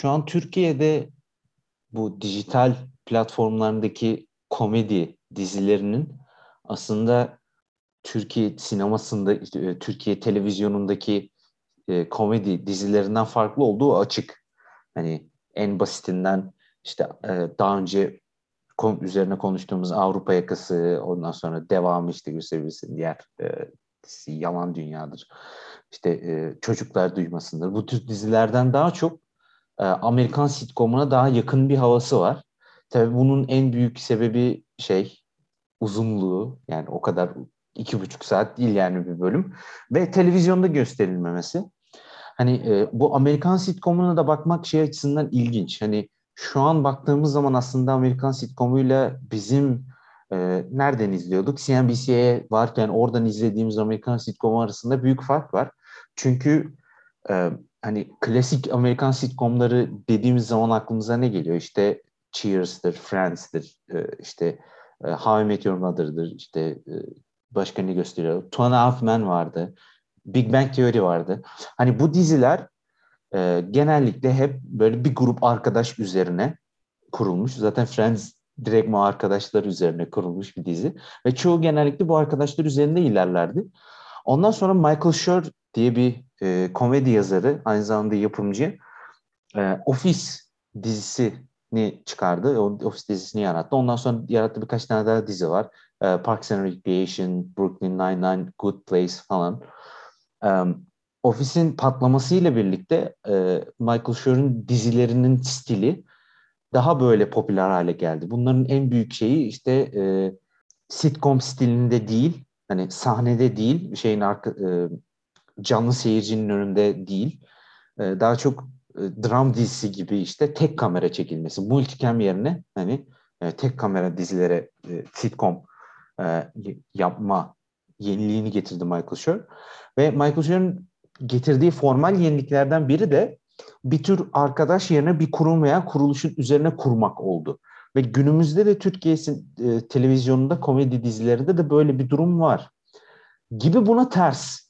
şu an Türkiye'de bu dijital platformlarındaki komedi dizilerinin aslında Türkiye sinemasında, e, Türkiye televizyonundaki e, komedi dizilerinden farklı olduğu açık. Hani en basitinden işte e, daha önce üzerine konuştuğumuz Avrupa yakası, ondan sonra devamı işte gösterebilirsin diğer e, Yalan Dünya'dır. İşte Çocuklar Duymasındır. Bu tür dizilerden daha çok e, Amerikan sitcomuna daha yakın bir havası var. Tabii bunun en büyük sebebi şey uzunluğu yani o kadar iki buçuk saat değil yani bir bölüm ve televizyonda gösterilmemesi. Hani e, bu Amerikan sitcomuna da bakmak şey açısından ilginç. Hani şu an baktığımız zaman aslında Amerikan sitcomuyla bizim e, nereden izliyorduk? CNBC'ye varken oradan izlediğimiz Amerikan sitcomu arasında büyük fark var. Çünkü e, hani klasik Amerikan sitcomları dediğimiz zaman aklımıza ne geliyor? İşte Cheers'tır, Friends'tir, e, işte e, How I Met Your Mother'dır, işte e, başka ne gösteriyor? Two and a Half Men vardı, Big Bang Theory vardı. Hani bu diziler genellikle hep böyle bir grup arkadaş üzerine kurulmuş. Zaten Friends direkt mu arkadaşlar üzerine kurulmuş bir dizi. Ve çoğu genellikle bu arkadaşlar üzerinde ilerlerdi. Ondan sonra Michael Schur diye bir e, komedi yazarı, aynı zamanda yapımcı, e, Office dizisini çıkardı. O Office dizisini yarattı. Ondan sonra yarattığı birkaç tane daha dizi var. E, Parks and Recreation, Brooklyn Nine-Nine, Good Place falan. Um, Office'in patlamasıyla birlikte e, Michael Schur'un dizilerinin stili daha böyle popüler hale geldi. Bunların en büyük şeyi işte e, sitcom stilinde değil, hani sahnede değil, şeyin arka, e, canlı seyircinin önünde değil, e, daha çok e, dram dizisi gibi işte tek kamera çekilmesi, multicam yerine hani e, tek kamera dizilere e, sitcom yapma yeniliğini getirdi Michael Schur. Ve Michael Schur'un getirdiği formal yeniliklerden biri de bir tür arkadaş yerine bir kurum veya kuruluşun üzerine kurmak oldu. Ve günümüzde de Türkiye e, televizyonunda komedi dizilerinde de böyle bir durum var. Gibi buna ters.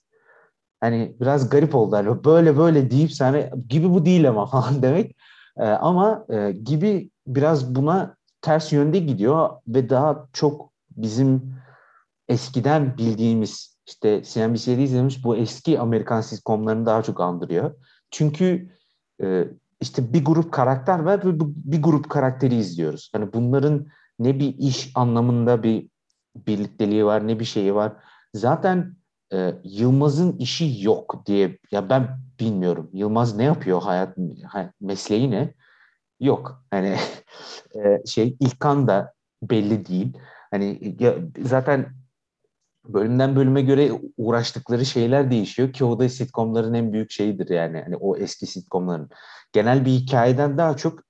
Hani biraz garip oldu. Yani böyle böyle deyip sana gibi bu değil ama falan demek. E, ama e, gibi biraz buna ters yönde gidiyor ve daha çok bizim eskiden bildiğimiz işte CNBC'de izlemiş bu eski Amerikan sitcomlarını daha çok andırıyor. Çünkü e, işte bir grup karakter var ve bir grup karakteri izliyoruz. Hani bunların ne bir iş anlamında bir birlikteliği var ne bir şeyi var. Zaten e, Yılmaz'ın işi yok diye ya ben bilmiyorum. Yılmaz ne yapıyor hayat, mesleği ne? Yok. Hani e, şey İlkan da belli değil. Hani ya, zaten bölümden bölüme göre uğraştıkları şeyler değişiyor ki o da sitcomların en büyük şeyidir yani hani o eski sitcomların. Genel bir hikayeden daha çok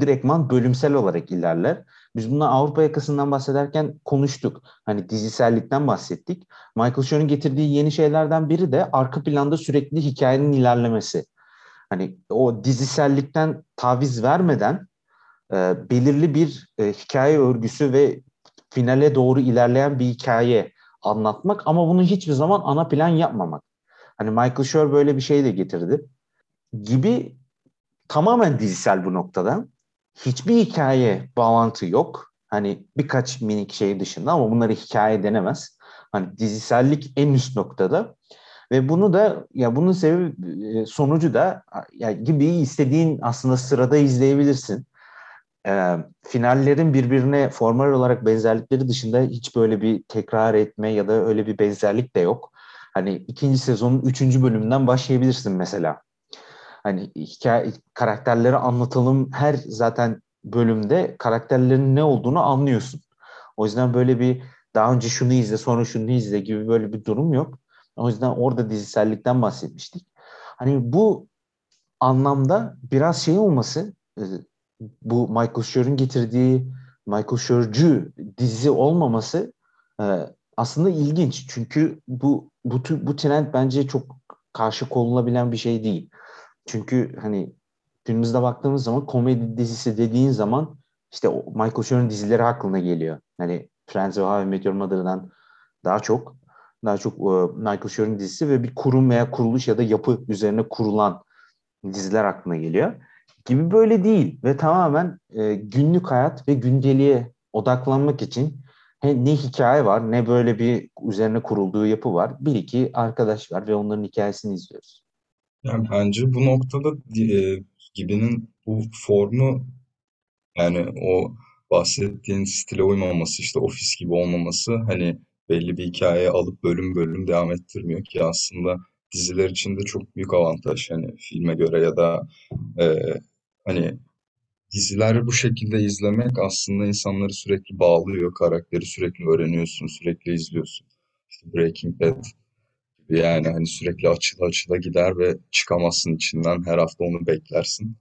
direktman bölümsel olarak ilerler. Biz bundan Avrupa yakasından bahsederken konuştuk. Hani dizisellikten bahsettik. Michael Schur'un getirdiği yeni şeylerden biri de arka planda sürekli hikayenin ilerlemesi. Hani o dizisellikten taviz vermeden e, belirli bir e, hikaye örgüsü ve finale doğru ilerleyen bir hikaye anlatmak ama bunu hiçbir zaman ana plan yapmamak. Hani Michael Schur böyle bir şey de getirdi. Gibi tamamen dizisel bu noktada. Hiçbir hikaye bağlantı yok. Hani birkaç minik şey dışında ama bunları hikaye denemez. Hani dizisellik en üst noktada. Ve bunu da ya bunun sebebi e, sonucu da ya gibi istediğin aslında sırada izleyebilirsin e, finallerin birbirine formal olarak benzerlikleri dışında hiç böyle bir tekrar etme ya da öyle bir benzerlik de yok. Hani ikinci sezonun üçüncü bölümünden başlayabilirsin mesela. Hani hikaye, karakterleri anlatalım her zaten bölümde karakterlerin ne olduğunu anlıyorsun. O yüzden böyle bir daha önce şunu izle sonra şunu izle gibi böyle bir durum yok. O yüzden orada dizisellikten bahsetmiştik. Hani bu anlamda biraz şey olması e, bu Michael Schur'un getirdiği Michael Schur'cu dizi olmaması e, aslında ilginç. Çünkü bu bu bu trend bence çok karşı konulabilen bir şey değil. Çünkü hani günümüzde baktığımız zaman komedi dizisi dediğin zaman işte Michael Schur'un dizileri aklına geliyor. Hani Friends ve How I Met Your Mother'dan daha çok daha çok uh, Michael Schur'un dizisi ve bir kurum veya kuruluş ya da yapı üzerine kurulan diziler aklına geliyor gibi böyle değil ve tamamen e, günlük hayat ve günceliğe odaklanmak için he, ne hikaye var ne böyle bir üzerine kurulduğu yapı var. Bir iki arkadaş var ve onların hikayesini izliyoruz. Yani bence bu noktada e, Gibi'nin bu formu yani o bahsettiğin stile uymaması işte ofis gibi olmaması hani belli bir hikaye alıp bölüm bölüm devam ettirmiyor ki aslında diziler için de çok büyük avantaj hani filme göre ya da e, hani dizileri bu şekilde izlemek aslında insanları sürekli bağlıyor, karakteri sürekli öğreniyorsun, sürekli izliyorsun. İşte Breaking Bad yani hani sürekli açıla açıla gider ve çıkamazsın içinden her hafta onu beklersin.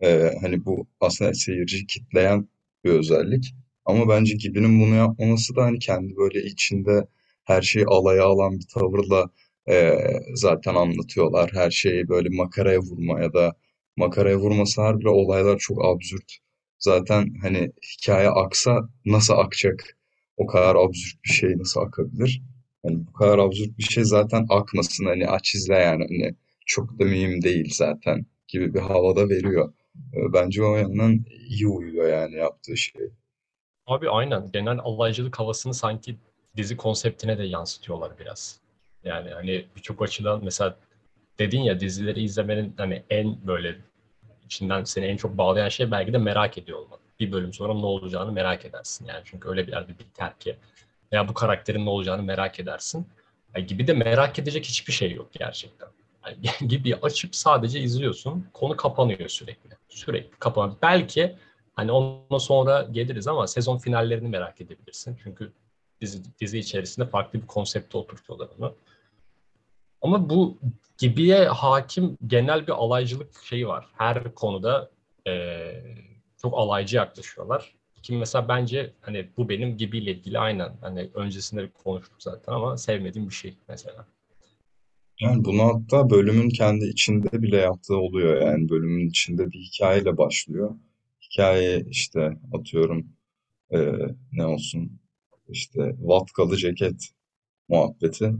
Ee, hani bu aslında seyirciyi kitleyen bir özellik. Ama bence Gibi'nin bunu yapmaması da hani kendi böyle içinde her şeyi alaya alan bir tavırla e, zaten anlatıyorlar. Her şeyi böyle makaraya vurma ya da makaraya vurması harbi olaylar çok absürt. Zaten hani hikaye aksa nasıl akacak? O kadar absürt bir şey nasıl akabilir? Hani bu kadar absürt bir şey zaten akmasın hani aç izle yani hani çok da mühim değil zaten gibi bir havada veriyor. Ee, Bence o yandan iyi uyuyor yani yaptığı şey. Abi aynen. Genel alaycılık havasını sanki dizi konseptine de yansıtıyorlar biraz. Yani hani birçok açıdan mesela dedin ya dizileri izlemenin hani en böyle içinden seni en çok bağlayan şey belki de merak ediyor olmak. Bir bölüm sonra ne olacağını merak edersin yani. Çünkü öyle bir yerde biter ki. Veya bu karakterin ne olacağını merak edersin. Yani gibi de merak edecek hiçbir şey yok gerçekten. Yani gibi açıp sadece izliyorsun. Konu kapanıyor sürekli. Sürekli kapanıyor. Belki hani ondan sonra geliriz ama sezon finallerini merak edebilirsin. Çünkü dizi, dizi içerisinde farklı bir konsepte oturtuyorlar onu. Ama bu gibiye hakim genel bir alaycılık şeyi var. Her konuda e, çok alaycı yaklaşıyorlar. Ki mesela bence hani bu benim gibiyle ilgili aynen. Hani öncesinde konuştuk zaten ama sevmediğim bir şey mesela. Yani bunu hatta bölümün kendi içinde bile yaptığı oluyor yani bölümün içinde bir hikayeyle başlıyor. Hikaye işte atıyorum eee, ne olsun işte vatkalı ceket muhabbeti.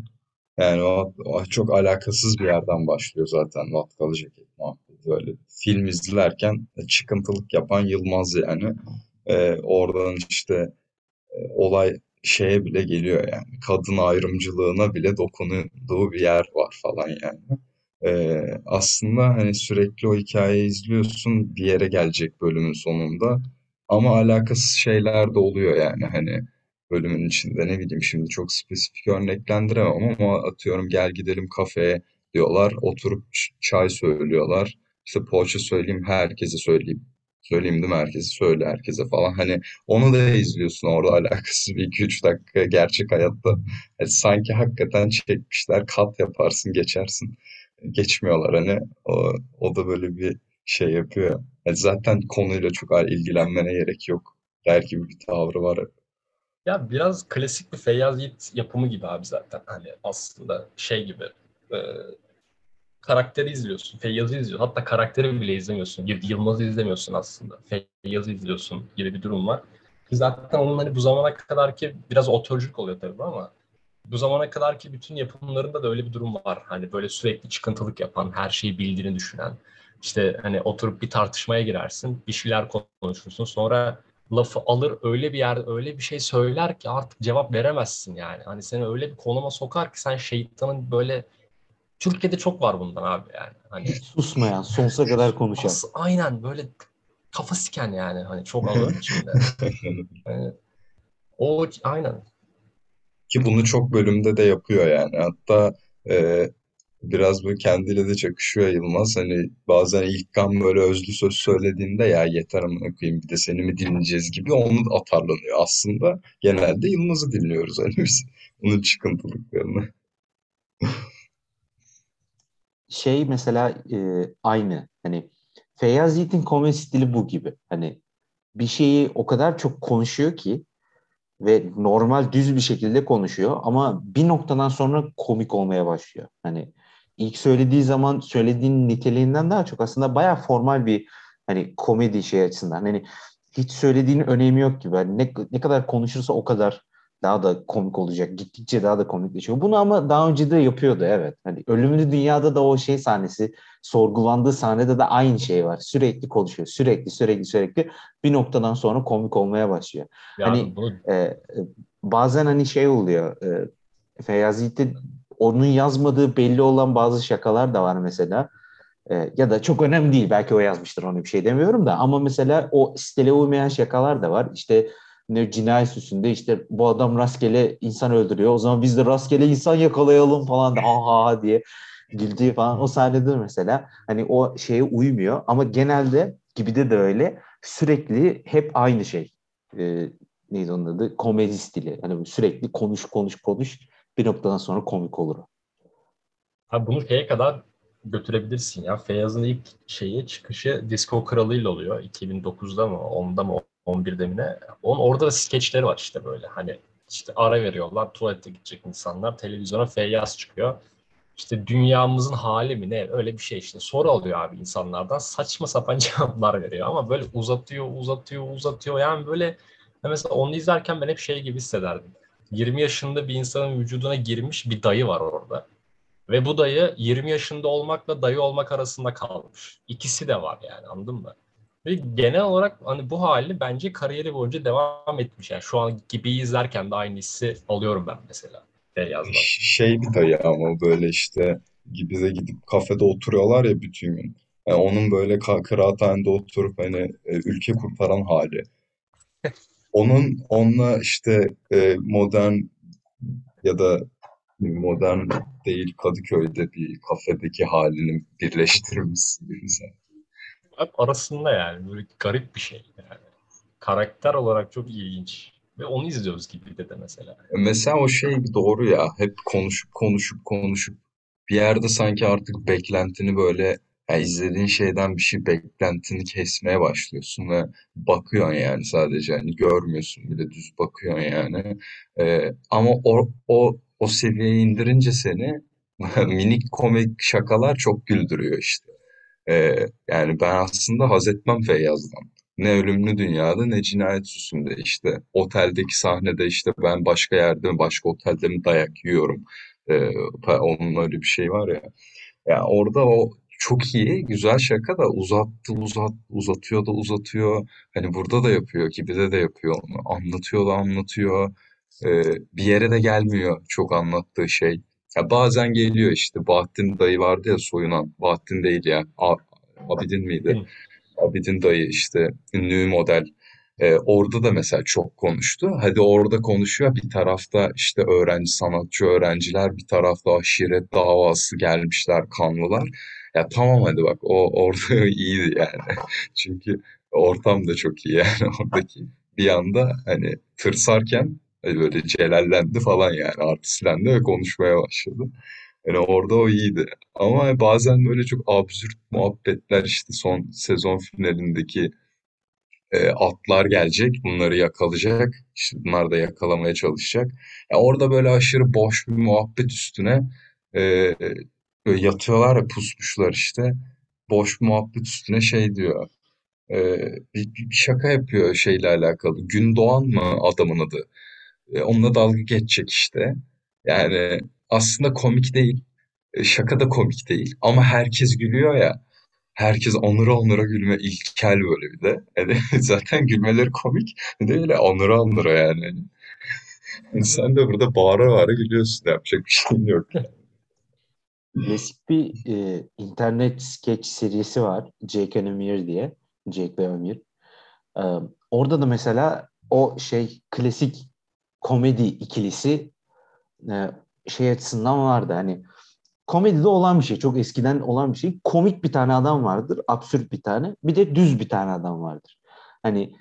Yani o, o çok alakasız bir yerden başlıyor zaten vatkalı ceket muhabbeti. Öyle film izlerken çıkıntılık yapan Yılmaz yani. Eee, oradan işte olay şeye bile geliyor yani. Kadın ayrımcılığına bile dokunduğu bir yer var falan yani. Ee, aslında hani sürekli o hikayeyi izliyorsun bir yere gelecek bölümün sonunda. Ama alakasız şeyler de oluyor yani hani bölümün içinde ne bileyim şimdi çok spesifik örneklendiremem ama atıyorum gel gidelim kafeye diyorlar. Oturup çay söylüyorlar. İşte poğaça söyleyeyim herkese söyleyeyim. Söyleyeyim değil mi herkese söyle herkese falan. Hani onu da izliyorsun orada alakasız bir iki üç dakika gerçek hayatta. Yani sanki hakikaten çekmişler kat yaparsın geçersin. Geçmiyorlar hani o, o da böyle bir şey yapıyor. Yani zaten konuyla çok ilgilenmene gerek yok. Der gibi bir tavrı var. Ya biraz klasik bir Feyyaz Yiğit yapımı gibi abi zaten. Hani aslında şey gibi karakteri izliyorsun. Feyyaz'ı izliyorsun. Hatta karakteri bile izlemiyorsun. Yılmaz'ı izlemiyorsun aslında. Feyyaz'ı izliyorsun gibi bir durum var. Zaten onun hani bu zamana kadar ki biraz otörcülük oluyor tabii ama bu zamana kadar ki bütün yapımlarında da öyle bir durum var. Hani böyle sürekli çıkıntılık yapan, her şeyi bildiğini düşünen. İşte hani oturup bir tartışmaya girersin, bir şeyler konuşursun. Sonra lafı alır öyle bir yerde öyle bir şey söyler ki artık cevap veremezsin yani. Hani seni öyle bir konuma sokar ki sen şeytanın böyle Türkiye'de çok var bundan abi yani. Hani Hiç susmayan, sonsuza kadar konuşan. as- aynen böyle kafa siken yani hani çok ağır içinde. Yani o aynen. Ki bunu çok bölümde de yapıyor yani. Hatta e, biraz böyle kendiyle de çakışıyor Yılmaz. Hani bazen İlkan böyle özlü söz söylediğinde ya yeter amına koyayım bir de seni mi dinleyeceğiz gibi onu da atarlanıyor. Aslında genelde Yılmaz'ı dinliyoruz hani biz. Onun çıkıntılıklarını. Şey mesela e, aynı. Hani Feyyaz Yiğit'in komedi stili bu gibi. Hani bir şeyi o kadar çok konuşuyor ki ve normal düz bir şekilde konuşuyor ama bir noktadan sonra komik olmaya başlıyor. Hani ilk söylediği zaman söylediğin niteliğinden daha çok aslında bayağı formal bir hani komedi şey açısından. Hani hiç söylediğinin önemi yok gibi. Hani ne, ne kadar konuşursa o kadar daha da komik olacak. Gittikçe daha da komikleşiyor. Bunu ama daha önce de yapıyordu evet. Hani Ölümlü Dünya'da da o şey sahnesi sorgulandığı sahnede de aynı şey var. Sürekli konuşuyor. Sürekli sürekli sürekli bir noktadan sonra komik olmaya başlıyor. Yani hani bunu... e, bazen hani şey oluyor. E, Feyyaz Yiğit'te onun yazmadığı belli olan bazı şakalar da var mesela. E, ya da çok önemli değil. Belki o yazmıştır onu bir şey demiyorum da. Ama mesela o stile uymayan şakalar da var. İşte ne cinayet süsünde işte bu adam rastgele insan öldürüyor. O zaman biz de rastgele insan yakalayalım falan da ha ha diye güldüğü falan o sahnede mesela hani o şeye uymuyor ama genelde gibi de de öyle sürekli hep aynı şey. Ee, neydi onun adı? Komedi stili. Hani sürekli konuş konuş konuş bir noktadan sonra komik olur. Ha bunu şeye kadar götürebilirsin ya. Feyyaz'ın ilk şeyi çıkışı Disco Kralı'yla oluyor. 2009'da mı 10'da mı 11'de mi ne? Onun orada da skeçleri var işte böyle. Hani işte ara veriyorlar. Tuvalete gidecek insanlar. Televizyona Feyyaz çıkıyor. İşte dünyamızın hali mi ne? Öyle bir şey işte. Soru alıyor abi insanlardan. Saçma sapan cevaplar veriyor ama böyle uzatıyor, uzatıyor, uzatıyor. Yani böyle mesela onu izlerken ben hep şey gibi hissederdim. 20 yaşında bir insanın vücuduna girmiş bir dayı var orada. Ve bu dayı 20 yaşında olmakla dayı olmak arasında kalmış. İkisi de var yani anladın mı? Ve genel olarak hani bu hali bence kariyeri boyunca devam etmiş. Yani şu an gibi izlerken de aynı hissi alıyorum ben mesela. Feyyaz'dan. Şey bir dayı ama böyle işte Gibize gidip kafede oturuyorlar ya bütün gün. Yani onun böyle kıraathanede oturup hani e, ülke kurtaran hali. Onun onunla işte e, modern ya da modern değil Kadıköy'de bir kafedeki halini birleştirmişsin bize. Hep arasında yani böyle garip bir şey yani. Karakter olarak çok ilginç. Ve onu izliyoruz gibi de, de mesela. E, mesela o şey doğru ya. Hep konuşup konuşup konuşup bir yerde sanki artık beklentini böyle yani izlediğin şeyden bir şey beklentini kesmeye başlıyorsun ve bakıyorsun yani sadece hani görmüyorsun bile düz bakıyorsun yani. Ee, ama o, o o seviyeye indirince seni minik komik şakalar çok güldürüyor işte. Ee, yani ben aslında haz etmem Feyyaz'dan. Ne Ölümlü Dünya'da ne Cinayet Süsü'nde işte. Oteldeki sahnede işte ben başka yerde başka otelde mi dayak yiyorum. Ee, onun öyle bir şey var ya. Yani orada o çok iyi, güzel şaka da uzattı, uzat, uzatıyor da uzatıyor. Hani burada da yapıyor, gibi de de yapıyor onu. Anlatıyor da anlatıyor. Ee, bir yere de gelmiyor çok anlattığı şey. Ya bazen geliyor işte Bahattin dayı vardı ya soyunan. Bahattin değil ya. A- Abidin miydi? Abidin dayı işte ünlü model. Ee, orada da mesela çok konuştu. Hadi orada konuşuyor. Bir tarafta işte öğrenci, sanatçı öğrenciler, bir tarafta aşiret davası gelmişler, kanlılar. Ya tamam hadi bak o orada iyiydi yani. Çünkü ortam da çok iyi yani oradaki. Bir anda hani tırsarken böyle celallendi falan yani artistlendi ve konuşmaya başladı. Yani orada o iyiydi. Ama bazen böyle çok absürt muhabbetler işte son sezon finalindeki e, atlar gelecek, bunları yakalayacak. İşte bunlar da yakalamaya çalışacak. Yani orada böyle aşırı boş bir muhabbet üstüne e, yatıyorlar ya pusmuşlar işte. Boş muhabbet üstüne şey diyor. E, bir, bir şaka yapıyor şeyle alakalı. Gün Doğan mı adamın adı? E, onunla dalga geçecek işte. Yani aslında komik değil. E, şaka da komik değil. Ama herkes gülüyor ya. Herkes onura onura gülme ilkel böyle bir de. Yani zaten gülmeleri komik. Bir de öyle onura onura yani. yani sen de burada bağıra bağıra gülüyorsun. Yapacak bir şeyin yok. Klasik bir e, internet sketch serisi var. Jake and Amir diye. Jake ve Amir. E, orada da mesela o şey klasik komedi ikilisi e, şey açısından vardı. Hani komedide olan bir şey. Çok eskiden olan bir şey. Komik bir tane adam vardır. Absürt bir tane. Bir de düz bir tane adam vardır. Hani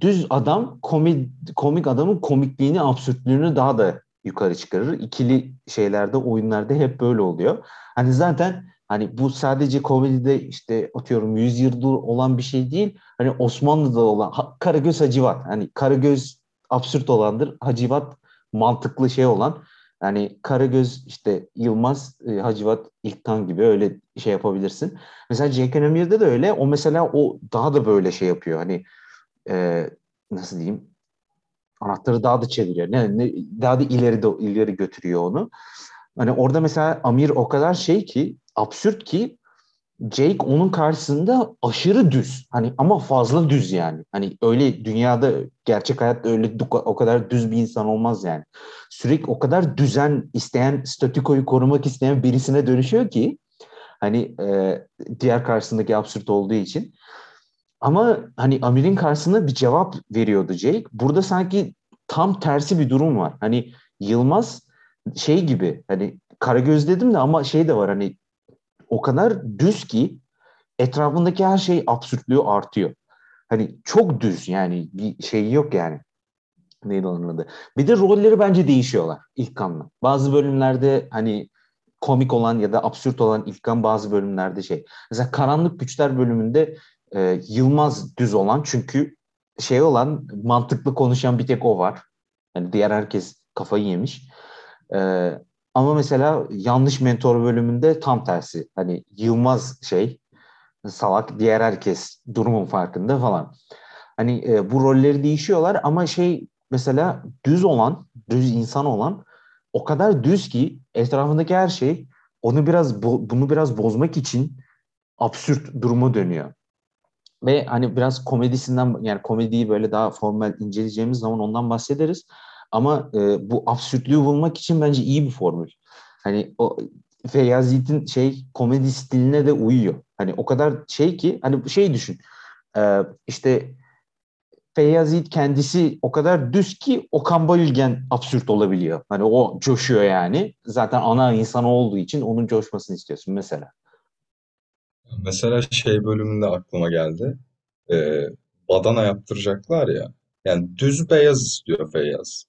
düz adam komik, komik adamın komikliğini, absürtlüğünü daha da yukarı çıkarır. İkili şeylerde, oyunlarda hep böyle oluyor. Hani zaten hani bu sadece komedide işte atıyorum 100 yıldır olan bir şey değil. Hani Osmanlı'da olan Karagöz Hacivat. Hani Karagöz absürt olandır. Hacivat mantıklı şey olan. Yani Karagöz işte Yılmaz, e, Hacivat, İlkan gibi öyle şey yapabilirsin. Mesela Cenk Önemir'de de öyle. O mesela o daha da böyle şey yapıyor. Hani e, nasıl diyeyim? anahtarı daha da çeviriyor. Ne, ne, daha da ileri de ileri götürüyor onu. Hani orada mesela Amir o kadar şey ki absürt ki Jake onun karşısında aşırı düz. Hani ama fazla düz yani. Hani öyle dünyada gerçek hayatta öyle o kadar düz bir insan olmaz yani. Sürekli o kadar düzen isteyen, statikoyu korumak isteyen birisine dönüşüyor ki hani e, diğer karşısındaki absürt olduğu için. Ama hani Amir'in karşısında bir cevap veriyordu Jake. Burada sanki tam tersi bir durum var. Hani Yılmaz şey gibi hani Karagöz dedim de ama şey de var hani o kadar düz ki etrafındaki her şey absürtlüğü artıyor. Hani çok düz yani bir şey yok yani. Neydi onun adı? Bir de rolleri bence değişiyorlar ilk kanla. Bazı bölümlerde hani komik olan ya da absürt olan ilk kan bazı bölümlerde şey. Mesela Karanlık Güçler bölümünde e, Yılmaz düz olan çünkü şey olan mantıklı konuşan bir tek o var. Yani diğer herkes kafayı yemiş. E, ama mesela yanlış mentor bölümünde tam tersi. Hani Yılmaz şey salak diğer herkes durumun farkında falan. Hani e, bu rolleri değişiyorlar ama şey mesela düz olan, düz insan olan o kadar düz ki etrafındaki her şey onu biraz bunu biraz bozmak için absürt duruma dönüyor. Ve hani biraz komedisinden yani komediyi böyle daha formal inceleyeceğimiz zaman ondan bahsederiz. Ama e, bu absürtlüğü bulmak için bence iyi bir formül. Hani o Feyyaz Yiğit'in şey komedi stiline de uyuyor. Hani o kadar şey ki hani şey düşün. E, işte Feyyaz Yiğit kendisi o kadar düz ki Okan Bayülgen absürt olabiliyor. Hani o coşuyor yani. Zaten ana insan olduğu için onun coşmasını istiyorsun mesela. Mesela şey bölümünde aklıma geldi. Ee, badana yaptıracaklar ya. Yani düz beyaz istiyor Feyyaz.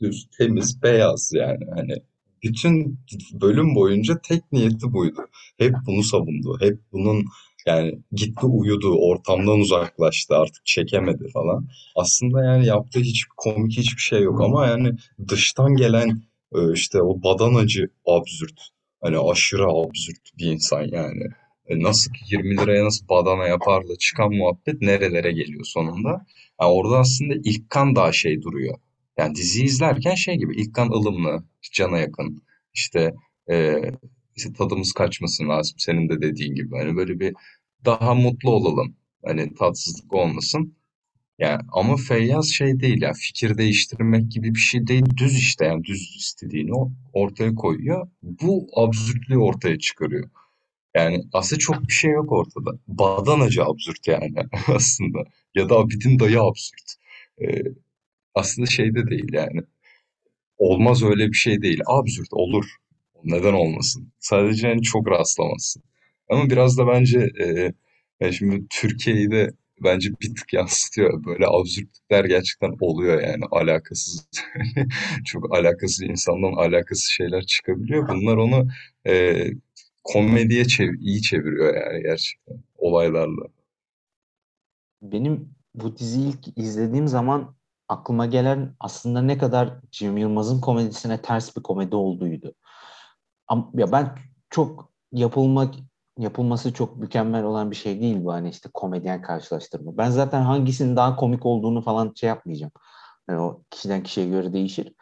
Düz, temiz, beyaz yani. Hani bütün bölüm boyunca tek niyeti buydu. Hep bunu savundu. Hep bunun yani gitti uyudu, ortamdan uzaklaştı, artık çekemedi falan. Aslında yani yaptığı hiç komik hiçbir şey yok ama yani dıştan gelen e, işte o badanacı absürt. Hani aşırı absürt bir insan yani. E, nasıl ki 20 liraya nasıl badana yaparla çıkan muhabbet nerelere geliyor sonunda. Yani orada aslında ilk kan daha şey duruyor. Yani dizi izlerken şey gibi ilk kan ılımlı, cana yakın. İşte, e, işte tadımız kaçmasın lazım senin de dediğin gibi. Hani böyle bir daha mutlu olalım. Hani tatsızlık olmasın. Yani ama Feyyaz şey değil ya fikir değiştirmek gibi bir şey değil. Düz işte yani düz istediğini ortaya koyuyor. Bu absürtlüğü ortaya çıkarıyor. Yani aslında çok bir şey yok ortada. Badanacı absürt yani aslında. Ya da Abidin dayı absürt. Ee, aslında şey de değil yani. Olmaz öyle bir şey değil. Absürt olur. Neden olmasın? Sadece yani çok rastlamazsın. Ama biraz da bence e, yani şimdi Türkiye'yi de bence bir tık yansıtıyor. Böyle absürtlükler gerçekten oluyor yani alakasız. çok alakasız insandan alakasız şeyler çıkabiliyor. Bunlar onu e, komediye çev iyi çeviriyor yani gerçekten olaylarla. Benim bu diziyi ilk izlediğim zaman aklıma gelen aslında ne kadar Cem Yılmaz'ın komedisine ters bir komedi olduğuydu. Ama ya ben çok yapılmak yapılması çok mükemmel olan bir şey değil bu hani işte komedyen karşılaştırma. Ben zaten hangisinin daha komik olduğunu falan şey yapmayacağım. Yani o kişiden kişiye göre değişir.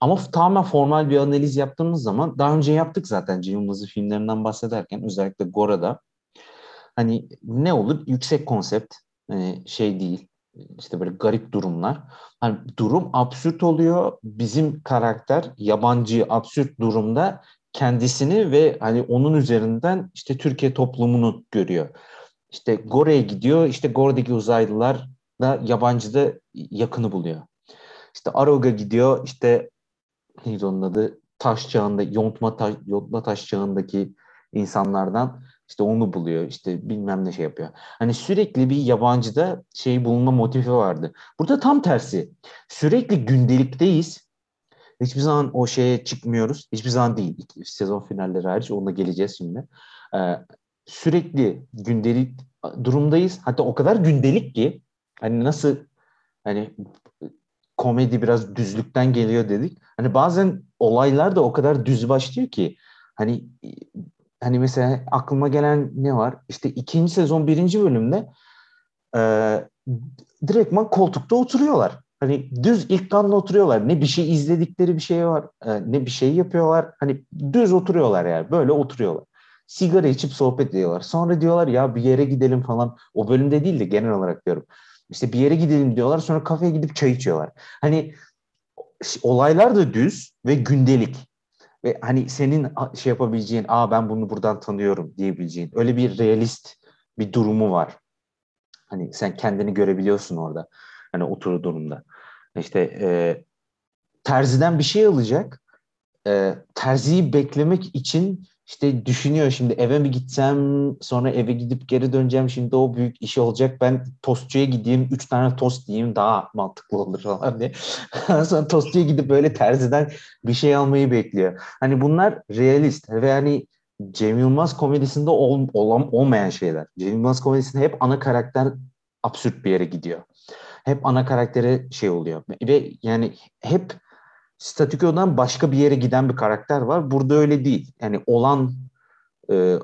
Ama tamamen formal bir analiz yaptığımız zaman daha önce yaptık zaten Cem Yılmaz'ın filmlerinden bahsederken özellikle Gora'da hani ne olur yüksek konsept hani şey değil işte böyle garip durumlar. Hani durum absürt oluyor. Bizim karakter yabancı absürt durumda kendisini ve hani onun üzerinden işte Türkiye toplumunu görüyor. İşte Gore'ye gidiyor. İşte Gore'daki uzaylılar da yabancı da yakını buluyor. İşte Arog'a gidiyor. İşte neydi onun adı? Taş çağında, yontma taş, yontma taş çağındaki insanlardan işte onu buluyor. İşte bilmem ne şey yapıyor. Hani sürekli bir yabancıda şey bulma motifi vardı. Burada tam tersi. Sürekli gündelikteyiz. Hiçbir zaman o şeye çıkmıyoruz. Hiçbir zaman değil. Sezon finalleri hariç. Onunla geleceğiz şimdi. Ee, sürekli gündelik durumdayız. Hatta o kadar gündelik ki hani nasıl hani komedi biraz düzlükten geliyor dedik. Hani bazen olaylar da o kadar düz başlıyor ki hani hani mesela aklıma gelen ne var? İşte ikinci sezon birinci bölümde e, direktman koltukta oturuyorlar. Hani düz ilk kanla oturuyorlar. Ne bir şey izledikleri bir şey var, e, ne bir şey yapıyorlar. Hani düz oturuyorlar yani. Böyle oturuyorlar. Sigara içip sohbet ediyorlar. Sonra diyorlar ya bir yere gidelim falan. O bölümde değil de genel olarak diyorum. İşte bir yere gidelim diyorlar. Sonra kafeye gidip çay içiyorlar. Hani olaylar da düz ve gündelik. Ve hani senin şey yapabileceğin, aa ben bunu buradan tanıyorum diyebileceğin öyle bir realist bir durumu var. Hani sen kendini görebiliyorsun orada. Hani otur durumda. İşte e, terziden bir şey alacak. E, terziyi beklemek için işte düşünüyor şimdi eve mi gitsem sonra eve gidip geri döneceğim şimdi o büyük iş olacak ben tostçuya gideyim üç tane tost yiyeyim daha mantıklı olur falan diye. sonra tostçuya gidip böyle terziden bir şey almayı bekliyor. Hani bunlar realist ve hani Cem Yılmaz komedisinde ol, olan, olmayan şeyler. Cem Yılmaz komedisinde hep ana karakter absürt bir yere gidiyor. Hep ana karaktere şey oluyor. Ve yani hep statükodan başka bir yere giden bir karakter var. Burada öyle değil. Yani olan e,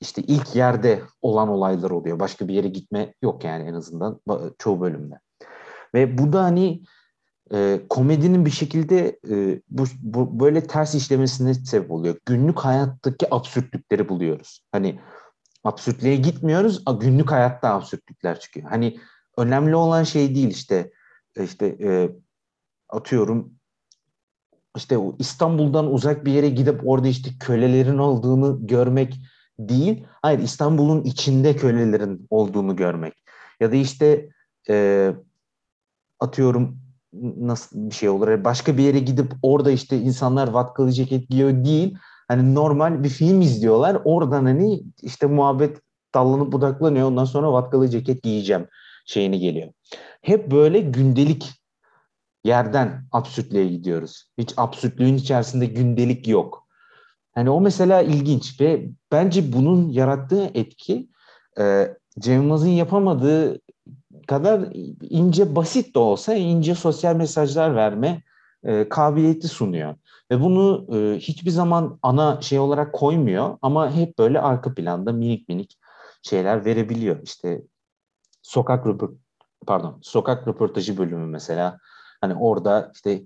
işte ilk yerde olan olaylar oluyor. Başka bir yere gitme yok yani en azından çoğu bölümde. Ve bu da hani e, komedinin bir şekilde e, bu, bu böyle ters işlemesine sebep oluyor. Günlük hayattaki absürtlükleri buluyoruz. Hani absürtlüğe gitmiyoruz, günlük hayatta absürtlükler çıkıyor. Hani önemli olan şey değil işte işte e, atıyorum işte İstanbul'dan uzak bir yere gidip orada işte kölelerin olduğunu görmek değil. Hayır İstanbul'un içinde kölelerin olduğunu görmek. Ya da işte e, atıyorum nasıl bir şey olur. Başka bir yere gidip orada işte insanlar vatkalı ceket giyiyor değil. Hani normal bir film izliyorlar. Oradan hani işte muhabbet dallanıp budaklanıyor. Ondan sonra vatkalı ceket giyeceğim şeyini geliyor. Hep böyle gündelik yerden absürtlüğe gidiyoruz. Hiç absürtlüğün içerisinde gündelik yok. Hani o mesela ilginç ve bence bunun yarattığı etki e, Cem Yılmaz'ın yapamadığı kadar ince basit de olsa ince sosyal mesajlar verme e, kabiliyeti sunuyor. Ve bunu e, hiçbir zaman ana şey olarak koymuyor ama hep böyle arka planda minik minik şeyler verebiliyor. İşte sokak röport pardon sokak röportajı bölümü mesela Hani orada işte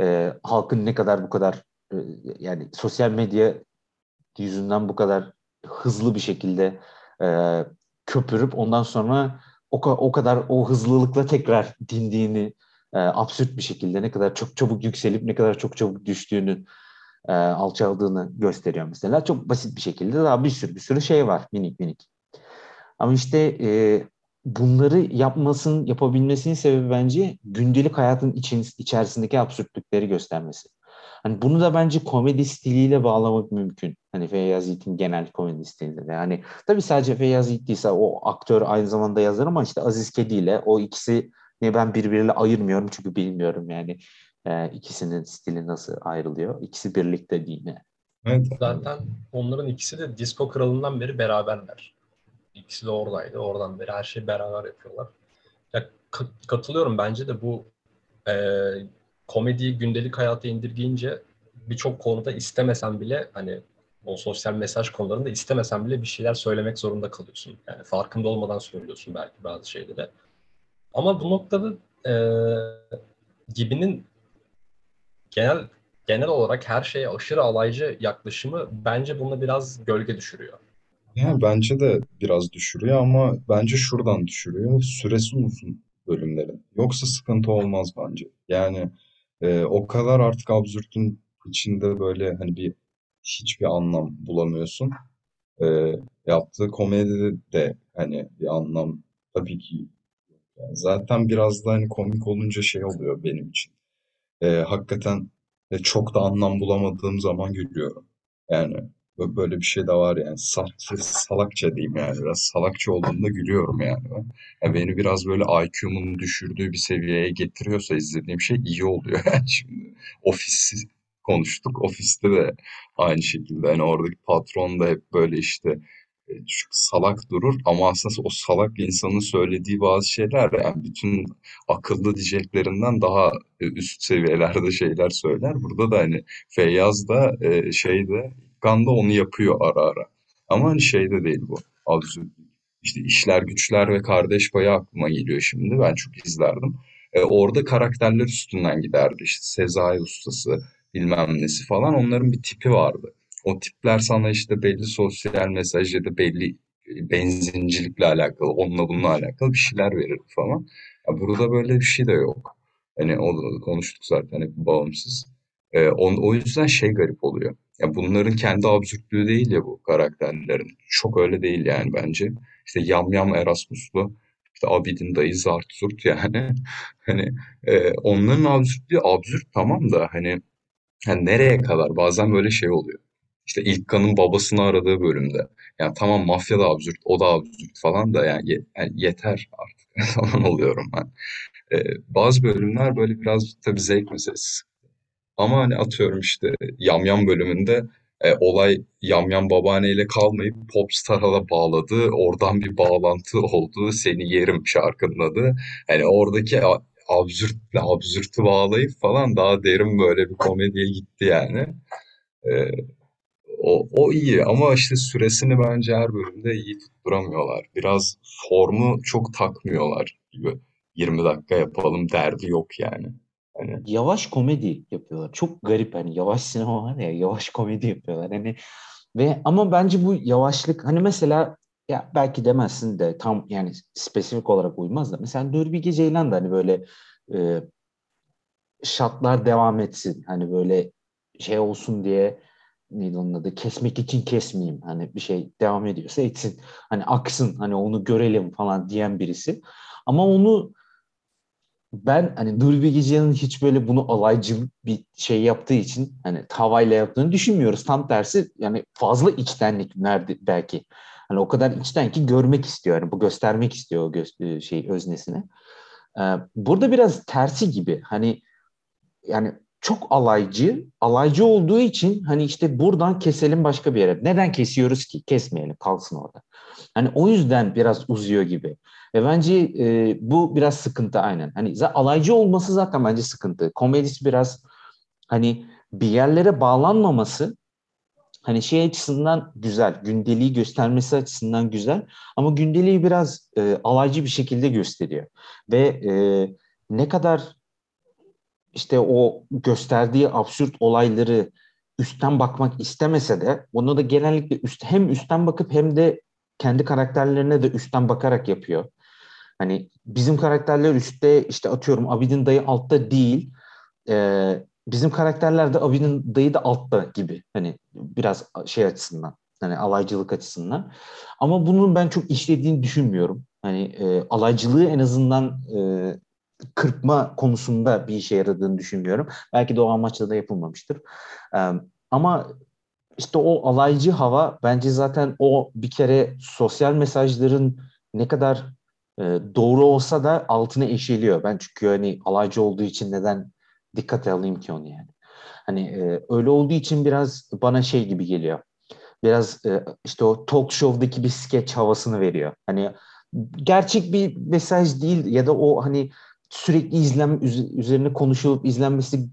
e, halkın ne kadar bu kadar e, yani sosyal medya yüzünden bu kadar hızlı bir şekilde e, köpürüp ondan sonra o, o kadar o hızlılıkla tekrar dindiğini e, absürt bir şekilde ne kadar çok çabuk yükselip ne kadar çok çabuk düştüğünü e, alçaldığını gösteriyor mesela. Çok basit bir şekilde daha bir sürü bir sürü şey var minik minik. Ama işte e, bunları yapmasın, yapabilmesinin sebebi bence gündelik hayatın için, içerisindeki absürtlükleri göstermesi. Hani bunu da bence komedi stiliyle bağlamak mümkün. Hani Feyyaz Yiğit'in genel komedi stiliyle de. Yani tabii sadece Feyyaz Yiğit değilse o aktör aynı zamanda yazar ama işte Aziz Kedi ile o ikisi ne ben birbiriyle ayırmıyorum çünkü bilmiyorum yani e, ikisinin stili nasıl ayrılıyor. İkisi birlikte değil mi? Evet. Zaten onların ikisi de disco kralından beri beraberler. İkisi de oradaydı. Oradan beri her şeyi beraber yapıyorlar. Ya katılıyorum bence de bu e, komediyi gündelik hayata indirgeyince birçok konuda istemesen bile hani o sosyal mesaj konularında istemesen bile bir şeyler söylemek zorunda kalıyorsun. Yani farkında olmadan söylüyorsun belki bazı şeyleri. Ama bu noktada e, Gibi'nin genel genel olarak her şeye aşırı alaycı yaklaşımı bence buna biraz gölge düşürüyor. Yani bence de biraz düşürüyor ama bence şuradan düşürüyor. Süresi uzun bölümlerin. Yoksa sıkıntı olmaz bence. Yani e, o kadar artık absürtün içinde böyle hani bir hiçbir anlam bulamıyorsun. E, yaptığı komedide de hani bir anlam tabii ki yani zaten biraz da hani komik olunca şey oluyor benim için. E, hakikaten e, çok da anlam bulamadığım zaman gülüyorum. Yani Böyle bir şey de var yani. Sahtçı, salakça diyeyim yani. Biraz salakça olduğunda gülüyorum yani. Yani beni biraz böyle IQ'mun düşürdüğü bir seviyeye getiriyorsa izlediğim şey iyi oluyor yani şimdi. Ofis konuştuk. Ofiste de aynı şekilde. Hani oradaki patron da hep böyle işte e, salak durur ama aslında o salak insanın söylediği bazı şeyler yani bütün akıllı diyeceklerinden daha e, üst seviyelerde şeyler söyler. Burada da hani Feyyaz da e, şeyde Gun da onu yapıyor ara ara. Ama hani şey de değil bu. İşte işler güçler ve kardeş payı aklıma geliyor şimdi. Ben çok izlerdim. E, orada karakterler üstünden giderdi. İşte Sezai ustası bilmem nesi falan onların bir tipi vardı. O tipler sana işte belli sosyal mesaj ya da belli e, benzincilikle alakalı, onunla bununla alakalı bir şeyler verir falan. Ya burada böyle bir şey de yok. Hani o konuştuk zaten hani bağımsız. Ee, on, o yüzden şey garip oluyor. Ya bunların kendi absürtlüğü değil ya bu karakterlerin. Çok öyle değil yani bence. İşte Yam Yam Erasmus'lu, işte Abidin dayı zart zurt yani. Hani e, onların absürtlüğü absürt tamam da hani yani nereye kadar? Bazen böyle şey oluyor. İşte İlkan'ın babasını aradığı bölümde. Yani tamam mafya da absürt, o da absürt falan da yani, ye- yani yeter artık falan oluyorum ben. Ee, bazı bölümler böyle biraz tabii zevk meselesi. Ama hani atıyorum işte Yamyam bölümünde e, olay Yamyam babaanneyle kalmayıp Popstar'a da bağladı. Oradan bir bağlantı oldu. Seni yerim şarkının adı. Hani oradaki absürtle absürtü bağlayıp falan daha derin böyle bir komediye gitti yani. Ee, o, o iyi ama işte süresini bence her bölümde iyi tutturamıyorlar. Biraz formu çok takmıyorlar gibi. 20 dakika yapalım derdi yok yani. Hani Yavaş komedi yapıyorlar. Çok garip hani yavaş sinema var ya yavaş komedi yapıyorlar. Hani ve ama bence bu yavaşlık hani mesela ya belki demezsin de tam yani spesifik olarak uymaz da mesela Nuri Bilge Ceylan da hani böyle e, şartlar devam etsin. Hani böyle şey olsun diye neydi onun adı? Kesmek için kesmeyeyim. Hani bir şey devam ediyorsa etsin. Hani aksın. Hani onu görelim falan diyen birisi. Ama onu ben hani Nuri Bilge hiç böyle bunu alaycı bir şey yaptığı için hani tavayla yaptığını düşünmüyoruz. Tam tersi yani fazla içtenlik nerede belki. Hani o kadar içten ki görmek istiyor. Yani bu göstermek istiyor o gö- şey öznesine. Ee, burada biraz tersi gibi. Hani yani çok alaycı, alaycı olduğu için hani işte buradan keselim başka bir yere. Neden kesiyoruz ki? Kesmeyelim, kalsın orada. Hani o yüzden biraz uzuyor gibi. Ve bence e, bu biraz sıkıntı aynen. Hani alaycı olması zaten bence sıkıntı. Komedisi biraz hani bir yerlere bağlanmaması hani şey açısından güzel, gündeliği göstermesi açısından güzel ama gündeliği biraz e, alaycı bir şekilde gösteriyor. Ve e, ne kadar işte o gösterdiği absürt olayları üstten bakmak istemese de bunu da genellikle üst, hem üstten bakıp hem de kendi karakterlerine de üstten bakarak yapıyor. Hani bizim karakterler üstte işte atıyorum Abidin dayı altta değil. Ee, bizim karakterler de Abidin dayı da altta gibi. Hani biraz şey açısından. Hani alaycılık açısından. Ama bunun ben çok işlediğini düşünmüyorum. Hani e, alaycılığı en azından e, kırpma konusunda bir işe yaradığını düşünmüyorum. Belki de o amaçla da yapılmamıştır. Ee, ama işte o alaycı hava bence zaten o bir kere sosyal mesajların ne kadar e, doğru olsa da altına eşeliyor. Ben çünkü hani alaycı olduğu için neden dikkate alayım ki onu yani. Hani e, öyle olduğu için biraz bana şey gibi geliyor. Biraz e, işte o talk show'daki bir sketch havasını veriyor. Hani gerçek bir mesaj değil ya da o hani sürekli izlen üzerine konuşulup izlenmesi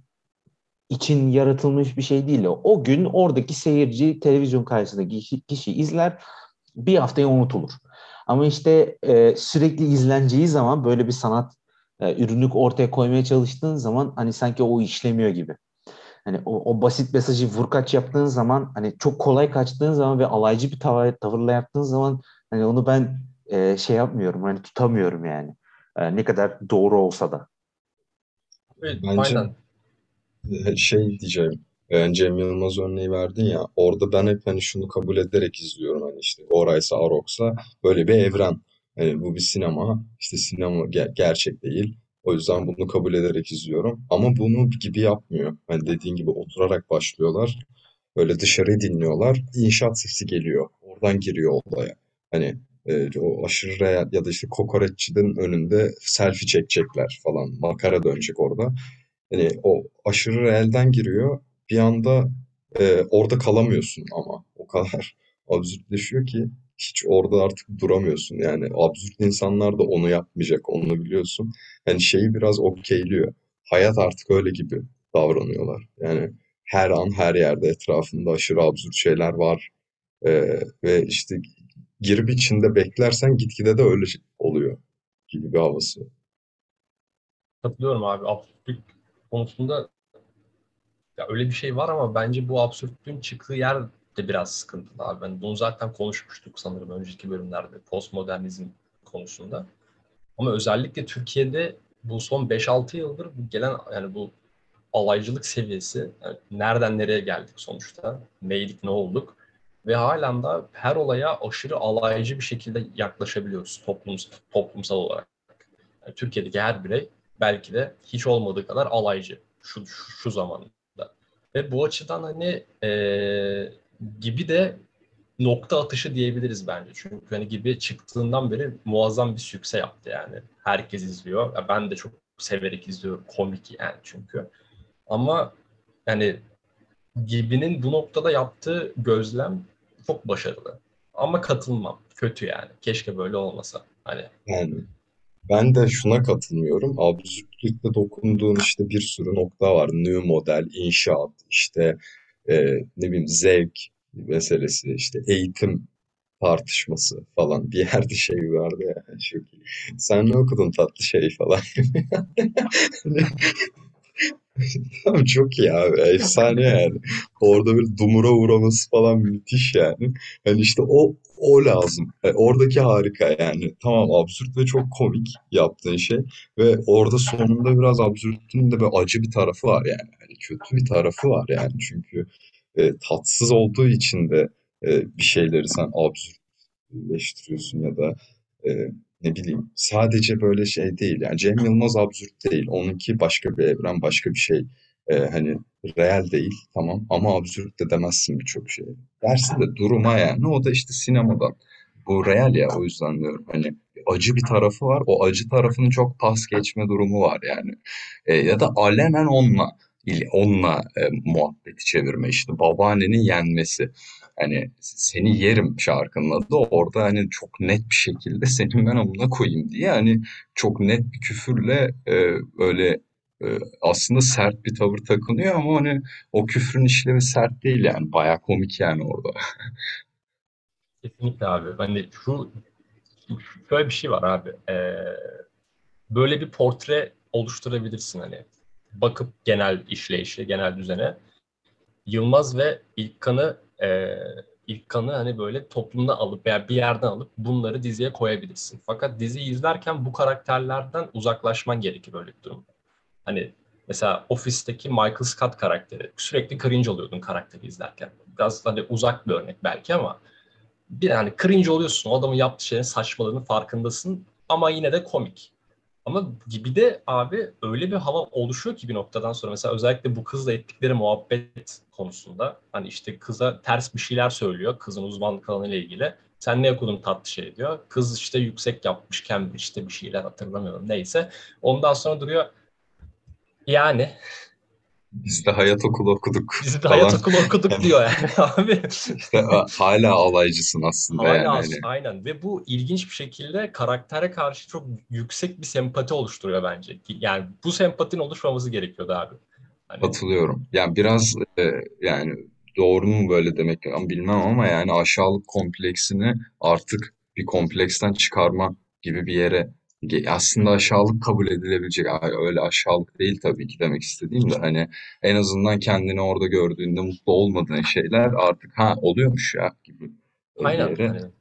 için yaratılmış bir şey değil o. Gün oradaki seyirci televizyon karşısındaki kişi izler bir haftaya unutulur. Ama işte e, sürekli izleneceği zaman böyle bir sanat e, ürünlük ortaya koymaya çalıştığın zaman hani sanki o işlemiyor gibi. Hani o, o basit mesajı vurkaç yaptığın zaman hani çok kolay kaçtığın zaman ve alaycı bir tavır, tavırla yaptığın zaman hani onu ben e, şey yapmıyorum hani tutamıyorum yani. E, ne kadar doğru olsa da. Evet, bence aynen. e, şey diyeceğim. E, Cem Yılmaz örneği verdin ya orada ben hep hani şunu kabul ederek izliyorum hani işte Oraysa Aroksa böyle bir evren. Hani bu bir sinema işte sinema ge- gerçek değil. O yüzden bunu kabul ederek izliyorum. Ama bunu gibi yapmıyor. Hani dediğin gibi oturarak başlıyorlar. Böyle dışarıyı dinliyorlar. İnşaat sesi geliyor. Oradan giriyor olaya. Hani e, o aşırı real ya da işte kokoreççinin önünde selfie çekecekler falan. Makara dönecek orada. Hani o aşırı realden giriyor. Bir anda e, orada kalamıyorsun ama o kadar absürtleşiyor ki hiç orada artık duramıyorsun. Yani absürt insanlar da onu yapmayacak, onu biliyorsun. Yani şeyi biraz okeyliyor. Hayat artık öyle gibi davranıyorlar. Yani her an her yerde etrafında aşırı absürt şeyler var. Ee, ve işte girip içinde beklersen gitgide de öyle oluyor gibi bir havası. Katılıyorum abi. Absürtlük konusunda ya öyle bir şey var ama bence bu absürtlüğün çıktığı yer de biraz sıkıntılı abi. Ben bunu zaten konuşmuştuk sanırım önceki bölümlerde postmodernizm konusunda. Ama özellikle Türkiye'de bu son 5-6 yıldır gelen yani bu alaycılık seviyesi yani nereden nereye geldik sonuçta? Neydik, ne olduk? Ve halen da her olaya aşırı alaycı bir şekilde yaklaşabiliyoruz toplumsal, toplumsal olarak. Yani Türkiye'deki her birey belki de hiç olmadığı kadar alaycı şu, şu, şu zamanda. Ve bu açıdan hani e, gibi de nokta atışı diyebiliriz bence. Çünkü hani gibi çıktığından beri muazzam bir sükse yaptı yani. Herkes izliyor. Ben de çok severek izliyorum. Komik yani çünkü. Ama yani Gibi'nin bu noktada yaptığı gözlem çok başarılı. Ama katılmam. Kötü yani. Keşke böyle olmasa. Hani Yani ben de şuna katılmıyorum. Absürtlükte dokunduğun işte bir sürü nokta var. New model, inşaat, işte e, ne bileyim zevk meselesi, işte eğitim tartışması falan. Bir yerde şey vardı ya. İyi. Sen ne okudun tatlı şey falan. Tamam çok iyi abi. Efsane yani. Orada bir dumura uğraması falan müthiş yani. Hani işte o o lazım. E, oradaki harika yani. Tamam absürt ve çok komik yaptığın şey. Ve orada sonunda biraz absürtün de böyle acı bir tarafı var yani. Hani kötü bir tarafı var yani. Çünkü e, tatsız olduğu için de e, bir şeyleri sen absürtleştiriyorsun ya da e, ne bileyim sadece böyle şey değil yani Cem Yılmaz absürt değil onunki başka bir evren başka bir şey ee, hani real değil tamam ama absürt de demezsin birçok şey dersin de duruma yani o da işte sinemadan. Bu real ya o yüzden diyorum hani acı bir tarafı var o acı tarafının çok pas geçme durumu var yani. Ee, ya da alenen onunla onunla e, muhabbeti çevirme işte babaannenin yenmesi. Hani seni yerim şarkının adı orada hani çok net bir şekilde senin ben amına koyayım diye hani çok net bir küfürle e, öyle e, aslında sert bir tavır takınıyor ama hani o küfrün işlevi sert değil yani baya komik yani orada. Kesinlikle abi. Hani şu şöyle bir şey var abi. Ee, böyle bir portre oluşturabilirsin hani. Bakıp genel işleyişe, genel düzene. Yılmaz ve İlkan'ı e, ilk kanı hani böyle toplumda alıp veya bir yerden alıp bunları diziye koyabilirsin. Fakat diziyi izlerken bu karakterlerden uzaklaşman gerekir böyle bir durumda. Hani mesela ofisteki Michael Scott karakteri sürekli cringe oluyordun karakteri izlerken. Biraz hani uzak bir örnek belki ama bir hani cringe oluyorsun. O adamın yaptığı şeyin saçmalığının farkındasın ama yine de komik. Ama gibi de abi öyle bir hava oluşuyor ki bir noktadan sonra mesela özellikle bu kızla ettikleri muhabbet konusunda hani işte kıza ters bir şeyler söylüyor kızın uzmanlık alanı ile ilgili. Sen ne okudun tatlı şey diyor. Kız işte yüksek yapmış Cambridge'de bir şeyler hatırlamıyorum neyse. Ondan sonra duruyor yani biz de hayat okulu okuduk Biz de hayat okulu okuduk diyor yani abi. İşte hala alaycısın aslında hala yani. Hani. Aynen ve bu ilginç bir şekilde karaktere karşı çok yüksek bir sempati oluşturuyor bence. Yani bu sempatinin oluşmaması gerekiyordu abi. Hani... Katılıyorum. Yani biraz e, yani doğru mu böyle demek ama bilmem ama yani aşağılık kompleksini artık bir kompleksten çıkarma gibi bir yere aslında aşağılık kabul edilebilecek öyle aşağılık değil tabii ki demek istediğim de hani en azından kendini orada gördüğünde mutlu olmadığın şeyler artık ha oluyormuş ya gibi. Aynen. Yere. aynen.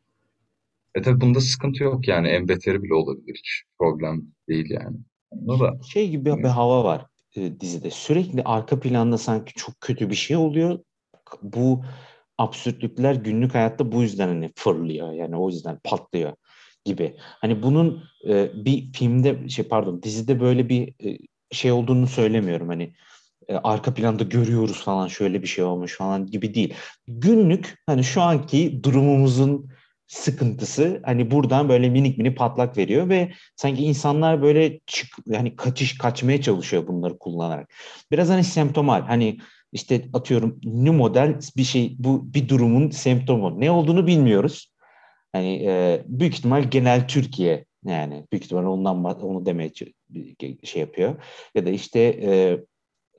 E tabii bunda sıkıntı yok yani en beteri bile olabilir hiç problem değil yani. da şey gibi bir hava var e, dizide sürekli arka planda sanki çok kötü bir şey oluyor. Bu absürtlükler günlük hayatta bu yüzden hani fırlıyor yani o yüzden patlıyor gibi. Hani bunun e, bir filmde şey pardon dizide böyle bir e, şey olduğunu söylemiyorum. Hani e, arka planda görüyoruz falan şöyle bir şey olmuş falan gibi değil. Günlük hani şu anki durumumuzun sıkıntısı hani buradan böyle minik minik patlak veriyor ve sanki insanlar böyle çık yani kaçış kaçmaya çalışıyor bunları kullanarak. Biraz hani semptomal hani işte atıyorum new model bir şey bu bir durumun semptomu. Ne olduğunu bilmiyoruz. Hani e, büyük ihtimal genel Türkiye yani büyük ihtimal ondan onu demeye şey yapıyor. Ya da işte e,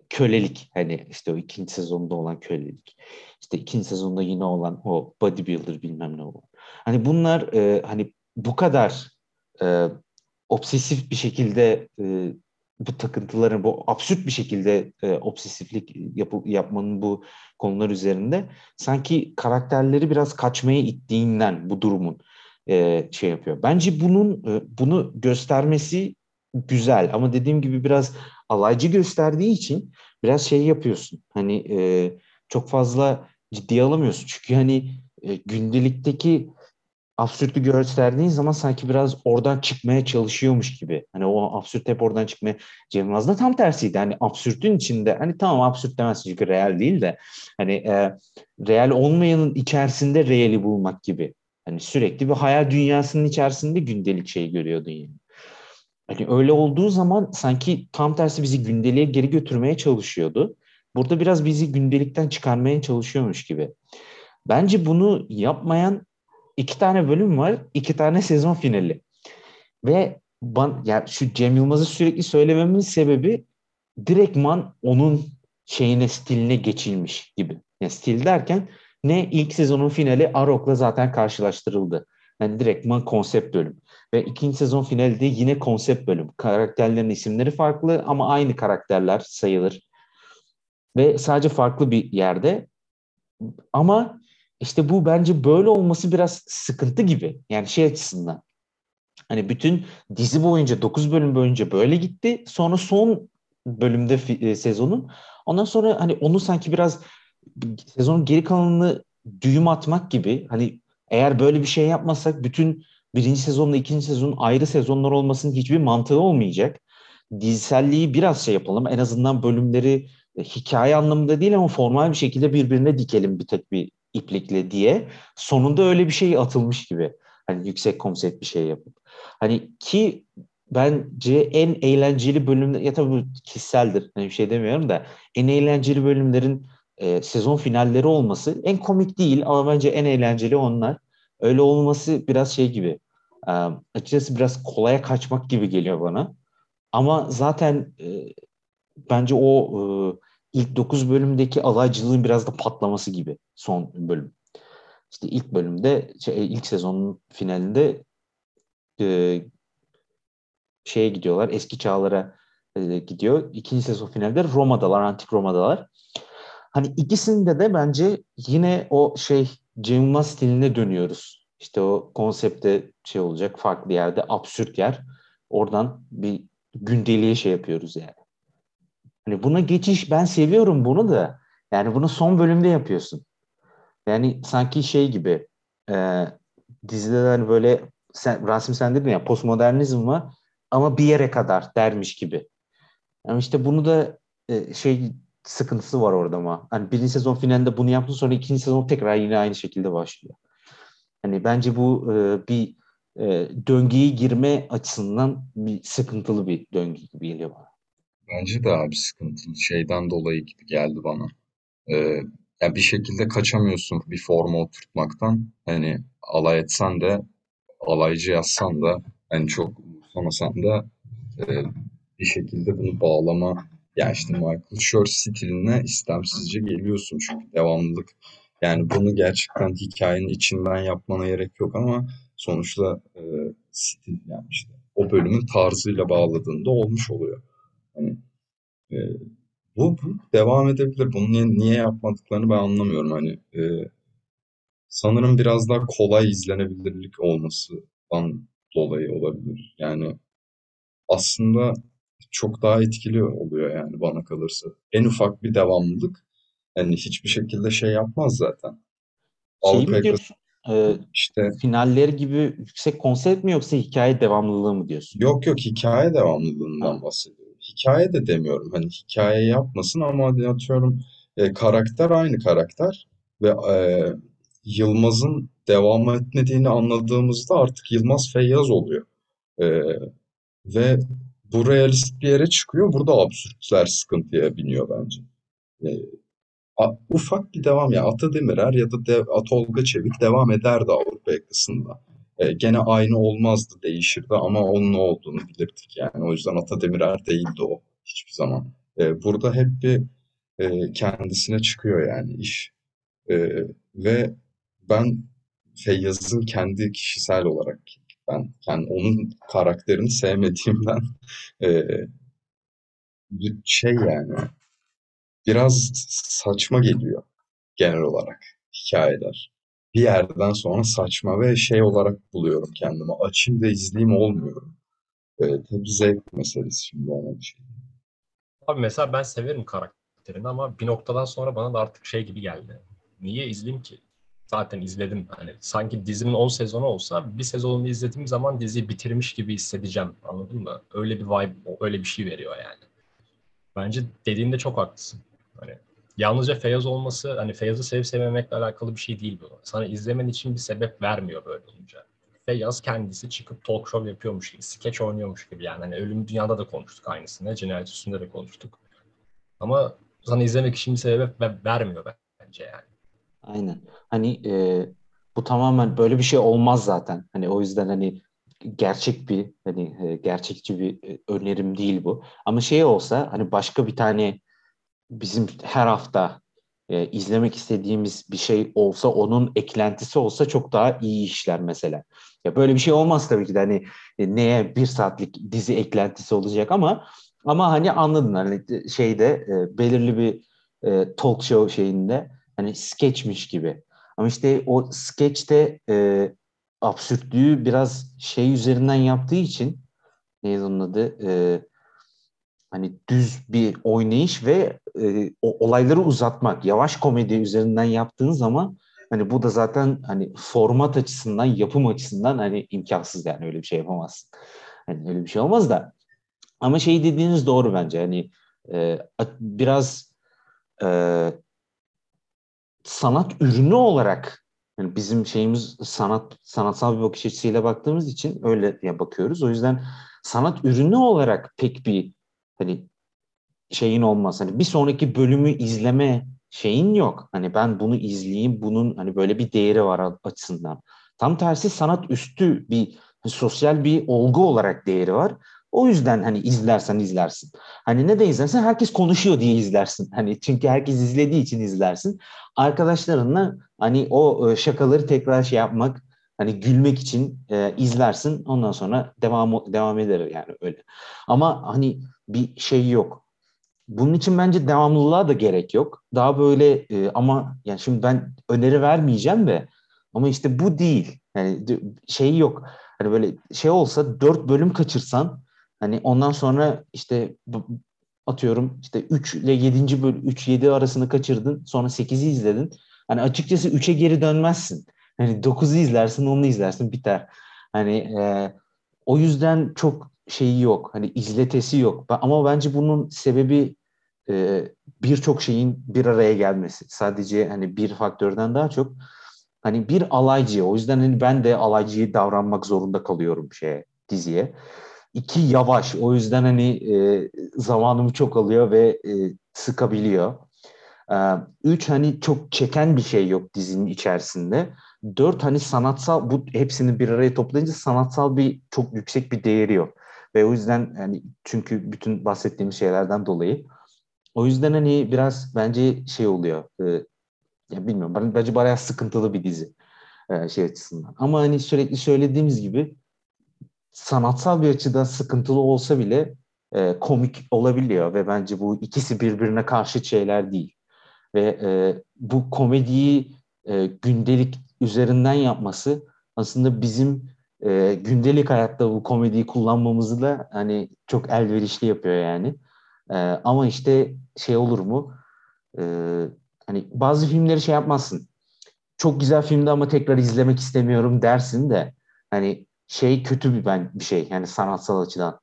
kölelik hani işte o ikinci sezonda olan kölelik. İşte ikinci sezonda yine olan o bodybuilder bilmem ne olan. Hani bunlar e, hani bu kadar e, obsesif bir şekilde e, bu takıntıların bu absürt bir şekilde e, obsesiflik yapı, yapmanın bu konular üzerinde sanki karakterleri biraz kaçmaya ittiğinden bu durumun e, şey yapıyor. Bence bunun e, bunu göstermesi güzel ama dediğim gibi biraz alaycı gösterdiği için biraz şey yapıyorsun. Hani e, çok fazla ciddiye alamıyorsun. Çünkü hani e, gündelikteki absürtlü gösterdiğin zaman sanki biraz oradan çıkmaya çalışıyormuş gibi. Hani o absürt hep oradan çıkmaya. Cem Yılmaz da tam tersiydi. Hani absürtün içinde hani tamam absürt demezsin çünkü real değil de hani e, real olmayanın içerisinde reali bulmak gibi. Hani sürekli bir hayal dünyasının içerisinde gündelik şey görüyordun yani. Hani öyle olduğu zaman sanki tam tersi bizi gündeliğe geri götürmeye çalışıyordu. Burada biraz bizi gündelikten çıkarmaya çalışıyormuş gibi. Bence bunu yapmayan iki tane bölüm var, iki tane sezon finali. Ve ban, ya şu Cem Yılmaz'ı sürekli söylememin sebebi direktman onun şeyine stiline geçilmiş gibi. Yani stil derken ne ilk sezonun finali Arok'la zaten karşılaştırıldı. Yani direktman konsept bölüm. Ve ikinci sezon finali de yine konsept bölüm. Karakterlerin isimleri farklı ama aynı karakterler sayılır. Ve sadece farklı bir yerde. Ama işte bu bence böyle olması biraz sıkıntı gibi. Yani şey açısından. Hani bütün dizi boyunca 9 bölüm boyunca böyle gitti. Sonra son bölümde e, sezonun ondan sonra hani onu sanki biraz sezonun geri kalanını düğüm atmak gibi hani eğer böyle bir şey yapmasak bütün birinci sezonla ikinci sezonun ayrı sezonlar olmasının hiçbir mantığı olmayacak. Diziselliği biraz şey yapalım. En azından bölümleri e, hikaye anlamında değil ama formal bir şekilde birbirine dikelim bir tek bir iplikle diye. Sonunda öyle bir şey atılmış gibi. Hani yüksek konsept bir şey yapıp. Hani ki bence en eğlenceli bölümler ya tabii bu kişiseldir. Hani bir şey demiyorum da en eğlenceli bölümlerin e, sezon finalleri olması en komik değil ama bence en eğlenceli onlar. Öyle olması biraz şey gibi. E, açıkçası biraz kolaya kaçmak gibi geliyor bana. Ama zaten e, bence o e, ilk 9 bölümdeki alaycılığın biraz da patlaması gibi son bölüm. İşte ilk bölümde şey, ilk sezonun finalinde e, şeye gidiyorlar eski çağlara e, gidiyor. İkinci sezon finalde Roma'dalar, antik Roma'dalar. Hani ikisinde de bence yine o şey Cem stiline dönüyoruz. İşte o konsepte şey olacak farklı yerde absürt yer. Oradan bir gündeliğe şey yapıyoruz yani. Hani buna geçiş ben seviyorum bunu da. Yani bunu son bölümde yapıyorsun. Yani sanki şey gibi e, dizide hani böyle sen, Rasim sen dedin ya postmodernizm var ama bir yere kadar dermiş gibi. Yani işte bunu da e, şey sıkıntısı var orada ama. Hani birinci sezon finalinde bunu yaptın sonra ikinci sezon tekrar yine aynı şekilde başlıyor. Hani bence bu e, bir e, döngüye girme açısından bir sıkıntılı bir döngü gibi geliyor bana. Bence de abi sıkıntılı şeyden dolayı gibi geldi bana. Ee, yani bir şekilde kaçamıyorsun bir forma oturtmaktan. Hani alay etsen de alaycı yazsan da hani çok umursamasan da e, bir şekilde bunu bağlama yani işte Michael Schur stiline istemsizce geliyorsun çünkü devamlılık yani bunu gerçekten hikayenin içinden yapmana gerek yok ama sonuçta e, stil yani işte o bölümün tarzıyla bağladığında olmuş oluyor. Hani e, bu, bu devam edebilir. Bunu niye, niye yapmadıklarını ben anlamıyorum. Hani e, sanırım biraz daha kolay izlenebilirlik olmasından dolayı olabilir. Yani aslında çok daha etkili oluyor yani bana kalırsa. En ufak bir devamlılık yani hiçbir şekilde şey yapmaz zaten. Şey mi diyorsun? İşte finalleri gibi yüksek konsept mi yoksa hikaye devamlılığı mı diyorsun? Yok yok hikaye devamlılığından ha. bahsediyorum. Hikaye de demiyorum. Hani hikaye yapmasın ama atıyorum e, karakter aynı karakter ve e, Yılmaz'ın devam etmediğini anladığımızda artık Yılmaz Feyyaz oluyor. E, ve bu realist bir yere çıkıyor. Burada absürtler sıkıntıya biniyor bence. E, a, ufak bir devam ya Ata Demirer ya da de, Atolga Çevik devam ederdi Avrupa yakasında. E, gene aynı olmazdı, değişirdi ama onun ne olduğunu bilirdik yani. O yüzden Ata Demirer değildi o hiçbir zaman. E, burada hep bir e, kendisine çıkıyor yani iş. E, ve ben Feyyaz'ın kendi kişisel olarak ben yani onun karakterini sevmediğimden e, şey yani biraz saçma geliyor genel olarak hikayeler. Bir yerden sonra saçma ve şey olarak buluyorum kendimi. Açayım da izleyeyim olmuyorum. Ee, tabii zevk meselesi şimdi ona bir şey. Abi mesela ben severim karakterini ama bir noktadan sonra bana da artık şey gibi geldi. Niye izleyeyim ki? Zaten izledim. Hani sanki dizinin 10 sezonu olsa bir sezonunu izlediğim zaman diziyi bitirmiş gibi hissedeceğim. Anladın mı? Öyle bir vibe, öyle bir şey veriyor yani. Bence dediğinde çok haklısın. Hani yalnızca Feyyaz olması, hani Feyyaz'ı sevip sevmemekle alakalı bir şey değil bu. Sana izlemen için bir sebep vermiyor böyle olunca. Feyyaz kendisi çıkıp talk show yapıyormuş gibi, sketch oynuyormuş gibi yani. Hani Ölüm Dünya'da da konuştuk aynısını, Cinayet Üstünde de konuştuk. Ama sana izlemek için bir sebep vermiyor bence yani. Aynen. Hani e, bu tamamen böyle bir şey olmaz zaten. Hani o yüzden hani gerçek bir hani e, gerçekçi bir e, önerim değil bu. Ama şey olsa hani başka bir tane bizim her hafta e, izlemek istediğimiz bir şey olsa onun eklentisi olsa çok daha iyi işler mesela. Ya böyle bir şey olmaz tabii ki de hani e, neye bir saatlik dizi eklentisi olacak ama ama hani anladın hani şeyde e, belirli bir e, talk show şeyinde hani sketchmiş gibi. Ama işte o sketchte e, absürtlüğü biraz şey üzerinden yaptığı için neydi onun adı? E, hani düz bir oynayış ve e, o olayları uzatmak, yavaş komedi üzerinden yaptığın zaman hani bu da zaten hani format açısından, yapım açısından hani imkansız yani öyle bir şey yapamazsın. Hani öyle bir şey olmaz da. Ama şey dediğiniz doğru bence. Hani e, biraz e, sanat ürünü olarak yani bizim şeyimiz sanat sanatsal bir bakış açısıyla baktığımız için öyle ya bakıyoruz. O yüzden sanat ürünü olarak pek bir hani şeyin olmaz. Hani bir sonraki bölümü izleme şeyin yok. Hani ben bunu izleyeyim, bunun hani böyle bir değeri var açısından. Tam tersi sanat üstü bir sosyal bir olgu olarak değeri var. O yüzden hani izlersen izlersin. Hani ne de izlersen herkes konuşuyor diye izlersin. Hani çünkü herkes izlediği için izlersin. Arkadaşlarınla hani o e, şakaları tekrar şey yapmak, hani gülmek için e, izlersin. Ondan sonra devam devam eder yani öyle. Ama hani bir şey yok. Bunun için bence devamlılığa da gerek yok. Daha böyle e, ama yani şimdi ben öneri vermeyeceğim de ama işte bu değil. Yani şey yok. Hani böyle şey olsa dört bölüm kaçırsan hani ondan sonra işte atıyorum işte 3 ile 7. bölüm 3 7 arasını kaçırdın. Sonra 8'i izledin. Hani açıkçası 3'e geri dönmezsin. Hani 9'u izlersin, onu izlersin biter. Hani e, o yüzden çok şeyi yok. Hani izletesi yok. Ama bence bunun sebebi e, birçok şeyin bir araya gelmesi. Sadece hani bir faktörden daha çok hani bir alaycı. O yüzden hani ben de alaycıyı davranmak zorunda kalıyorum şeye diziye. İki yavaş. O yüzden hani e, zamanımı çok alıyor ve e, sıkabiliyor. E, üç hani çok çeken bir şey yok dizinin içerisinde. Dört hani sanatsal bu hepsini bir araya toplayınca sanatsal bir çok yüksek bir değeri yok. Ve o yüzden yani çünkü bütün bahsettiğimiz şeylerden dolayı o yüzden hani biraz bence şey oluyor. E, ya bilmiyorum. Bence bayağı sıkıntılı bir dizi e, şey açısından. Ama hani sürekli söylediğimiz gibi sanatsal bir açıdan sıkıntılı olsa bile e, komik olabiliyor ve bence bu ikisi birbirine karşı şeyler değil. Ve e, bu komediyi e, gündelik üzerinden yapması aslında bizim e, gündelik hayatta bu komediyi kullanmamızı da hani çok elverişli yapıyor yani. E, ama işte şey olur mu? E, hani bazı filmleri şey yapmazsın. Çok güzel filmdi ama tekrar izlemek istemiyorum dersin de hani şey kötü bir ben bir şey yani sanatsal açıdan.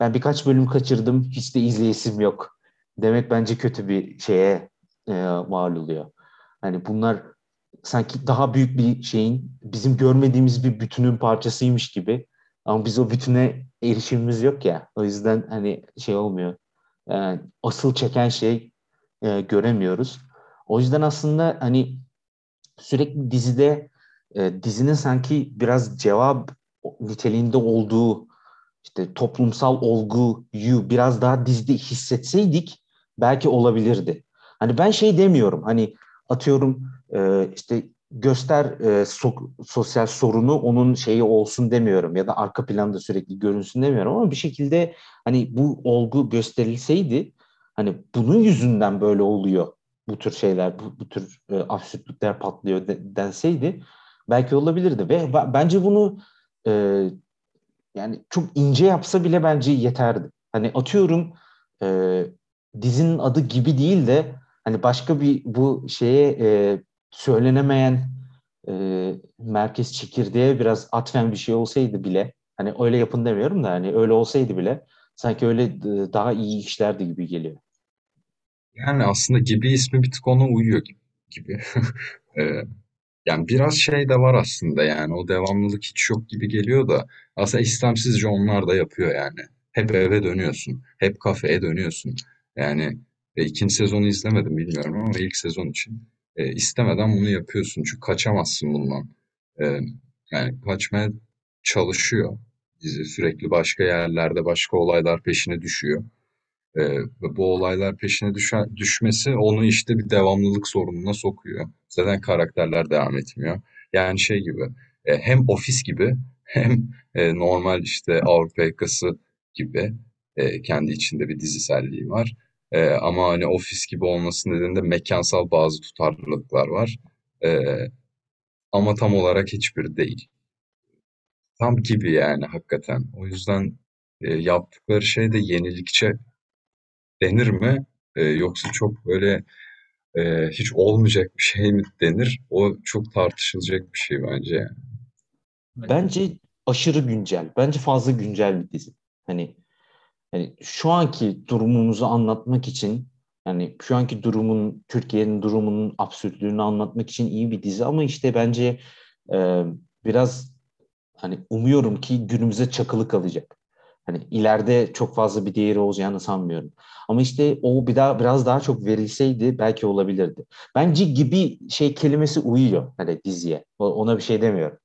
Ben birkaç bölüm kaçırdım hiç de izleyesim yok. Demek bence kötü bir şeye e, mal oluyor. Hani bunlar sanki daha büyük bir şeyin bizim görmediğimiz bir bütünün parçasıymış gibi. Ama biz o bütüne erişimimiz yok ya. O yüzden hani şey olmuyor. Yani asıl çeken şey e, göremiyoruz. O yüzden aslında hani sürekli dizide e, dizinin sanki biraz cevap niteliğinde olduğu işte toplumsal olguyu biraz daha dizide hissetseydik belki olabilirdi. Hani ben şey demiyorum hani atıyorum e, işte göster e, so- sosyal sorunu onun şeyi olsun demiyorum ya da arka planda sürekli görünsün demiyorum ama bir şekilde hani bu olgu gösterilseydi hani bunun yüzünden böyle oluyor bu tür şeyler bu, bu tür e, absürtlükler patlıyor de, denseydi belki olabilirdi ve bence bunu e, yani çok ince yapsa bile bence yeterdi. Hani atıyorum e, dizinin adı gibi değil de hani başka bir bu şeye e, söylenemeyen e, merkez çekirdeğe biraz atfen bir şey olsaydı bile hani öyle yapın demiyorum da hani öyle olsaydı bile sanki öyle e, daha iyi işlerdi gibi geliyor. Yani aslında gibi ismi bir tık ona uyuyor gibi. e, yani biraz şey de var aslında yani o devamlılık hiç yok gibi geliyor da aslında istemsizce onlar da yapıyor yani. Hep eve dönüyorsun, hep kafeye dönüyorsun. Yani e, ikinci sezonu izlemedim bilmiyorum ama ilk sezon için e, istemeden bunu yapıyorsun. Çünkü kaçamazsın bundan. E, yani kaçmaya çalışıyor dizi. Sürekli başka yerlerde başka olaylar peşine düşüyor. E, ve bu olaylar peşine düşe, düşmesi onu işte bir devamlılık sorununa sokuyor. Zaten karakterler devam etmiyor. Yani şey gibi e, hem ofis gibi hem e, normal işte Avrupa yakası gibi e, kendi içinde bir diziselliği var. E, ama hani ofis gibi olması nedeniyle mekansal bazı tutarlılıklar var. E, ama tam olarak hiçbir değil. Tam gibi yani hakikaten. O yüzden e, yaptıkları şey de yenilikçe denir mi? E, yoksa çok böyle e, hiç olmayacak bir şey mi denir? O çok tartışılacak bir şey bence yani. Bence aşırı güncel. Bence fazla güncel bir dizi. Hani yani şu anki durumumuzu anlatmak için yani şu anki durumun Türkiye'nin durumunun absürtlüğünü anlatmak için iyi bir dizi ama işte bence e, biraz hani umuyorum ki günümüze çakılı kalacak. Hani ileride çok fazla bir değeri olacağını sanmıyorum. Ama işte o bir daha biraz daha çok verilseydi belki olabilirdi. Bence gibi şey kelimesi uyuyor hani diziye. Ona bir şey demiyorum.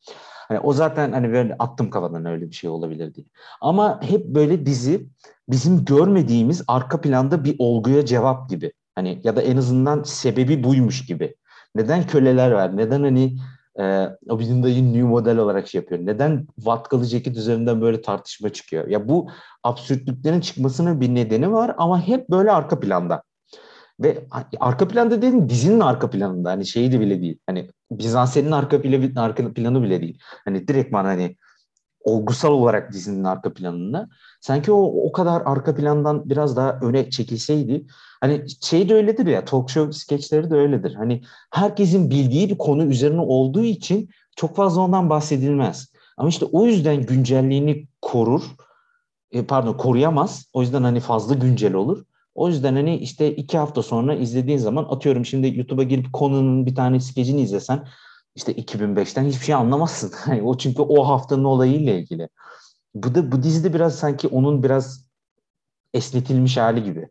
Hani o zaten hani böyle attım kafadan öyle bir şey olabilir diye. Ama hep böyle dizi bizim görmediğimiz arka planda bir olguya cevap gibi. Hani ya da en azından sebebi buymuş gibi. Neden köleler var? Neden hani e, Abidin dayı new model olarak şey yapıyor? Neden vatkalı ceket üzerinden böyle tartışma çıkıyor? Ya bu absürtlüklerin çıkmasının bir nedeni var ama hep böyle arka planda. Ve arka planda dedim dizinin arka planında hani şeydi bile değil. Hani Bizans'ın arka planı, arka planı bile değil. Hani direktman hani olgusal olarak dizinin arka planında. Sanki o o kadar arka plandan biraz daha öne çekilseydi. Hani şey de öyledir ya talk show skeçleri de öyledir. Hani herkesin bildiği bir konu üzerine olduğu için çok fazla ondan bahsedilmez. Ama işte o yüzden güncelliğini korur. E, pardon koruyamaz. O yüzden hani fazla güncel olur. O yüzden hani işte iki hafta sonra izlediğin zaman atıyorum şimdi YouTube'a girip konunun bir tane skecini izlesen işte 2005'ten hiçbir şey anlamazsın. Yani o çünkü o haftanın olayıyla ilgili. Bu da bu dizide biraz sanki onun biraz esnetilmiş hali gibi.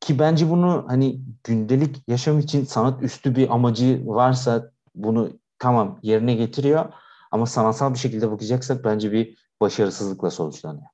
Ki bence bunu hani gündelik yaşam için sanat üstü bir amacı varsa bunu tamam yerine getiriyor ama sanatsal bir şekilde bakacaksak bence bir başarısızlıkla sonuçlanıyor.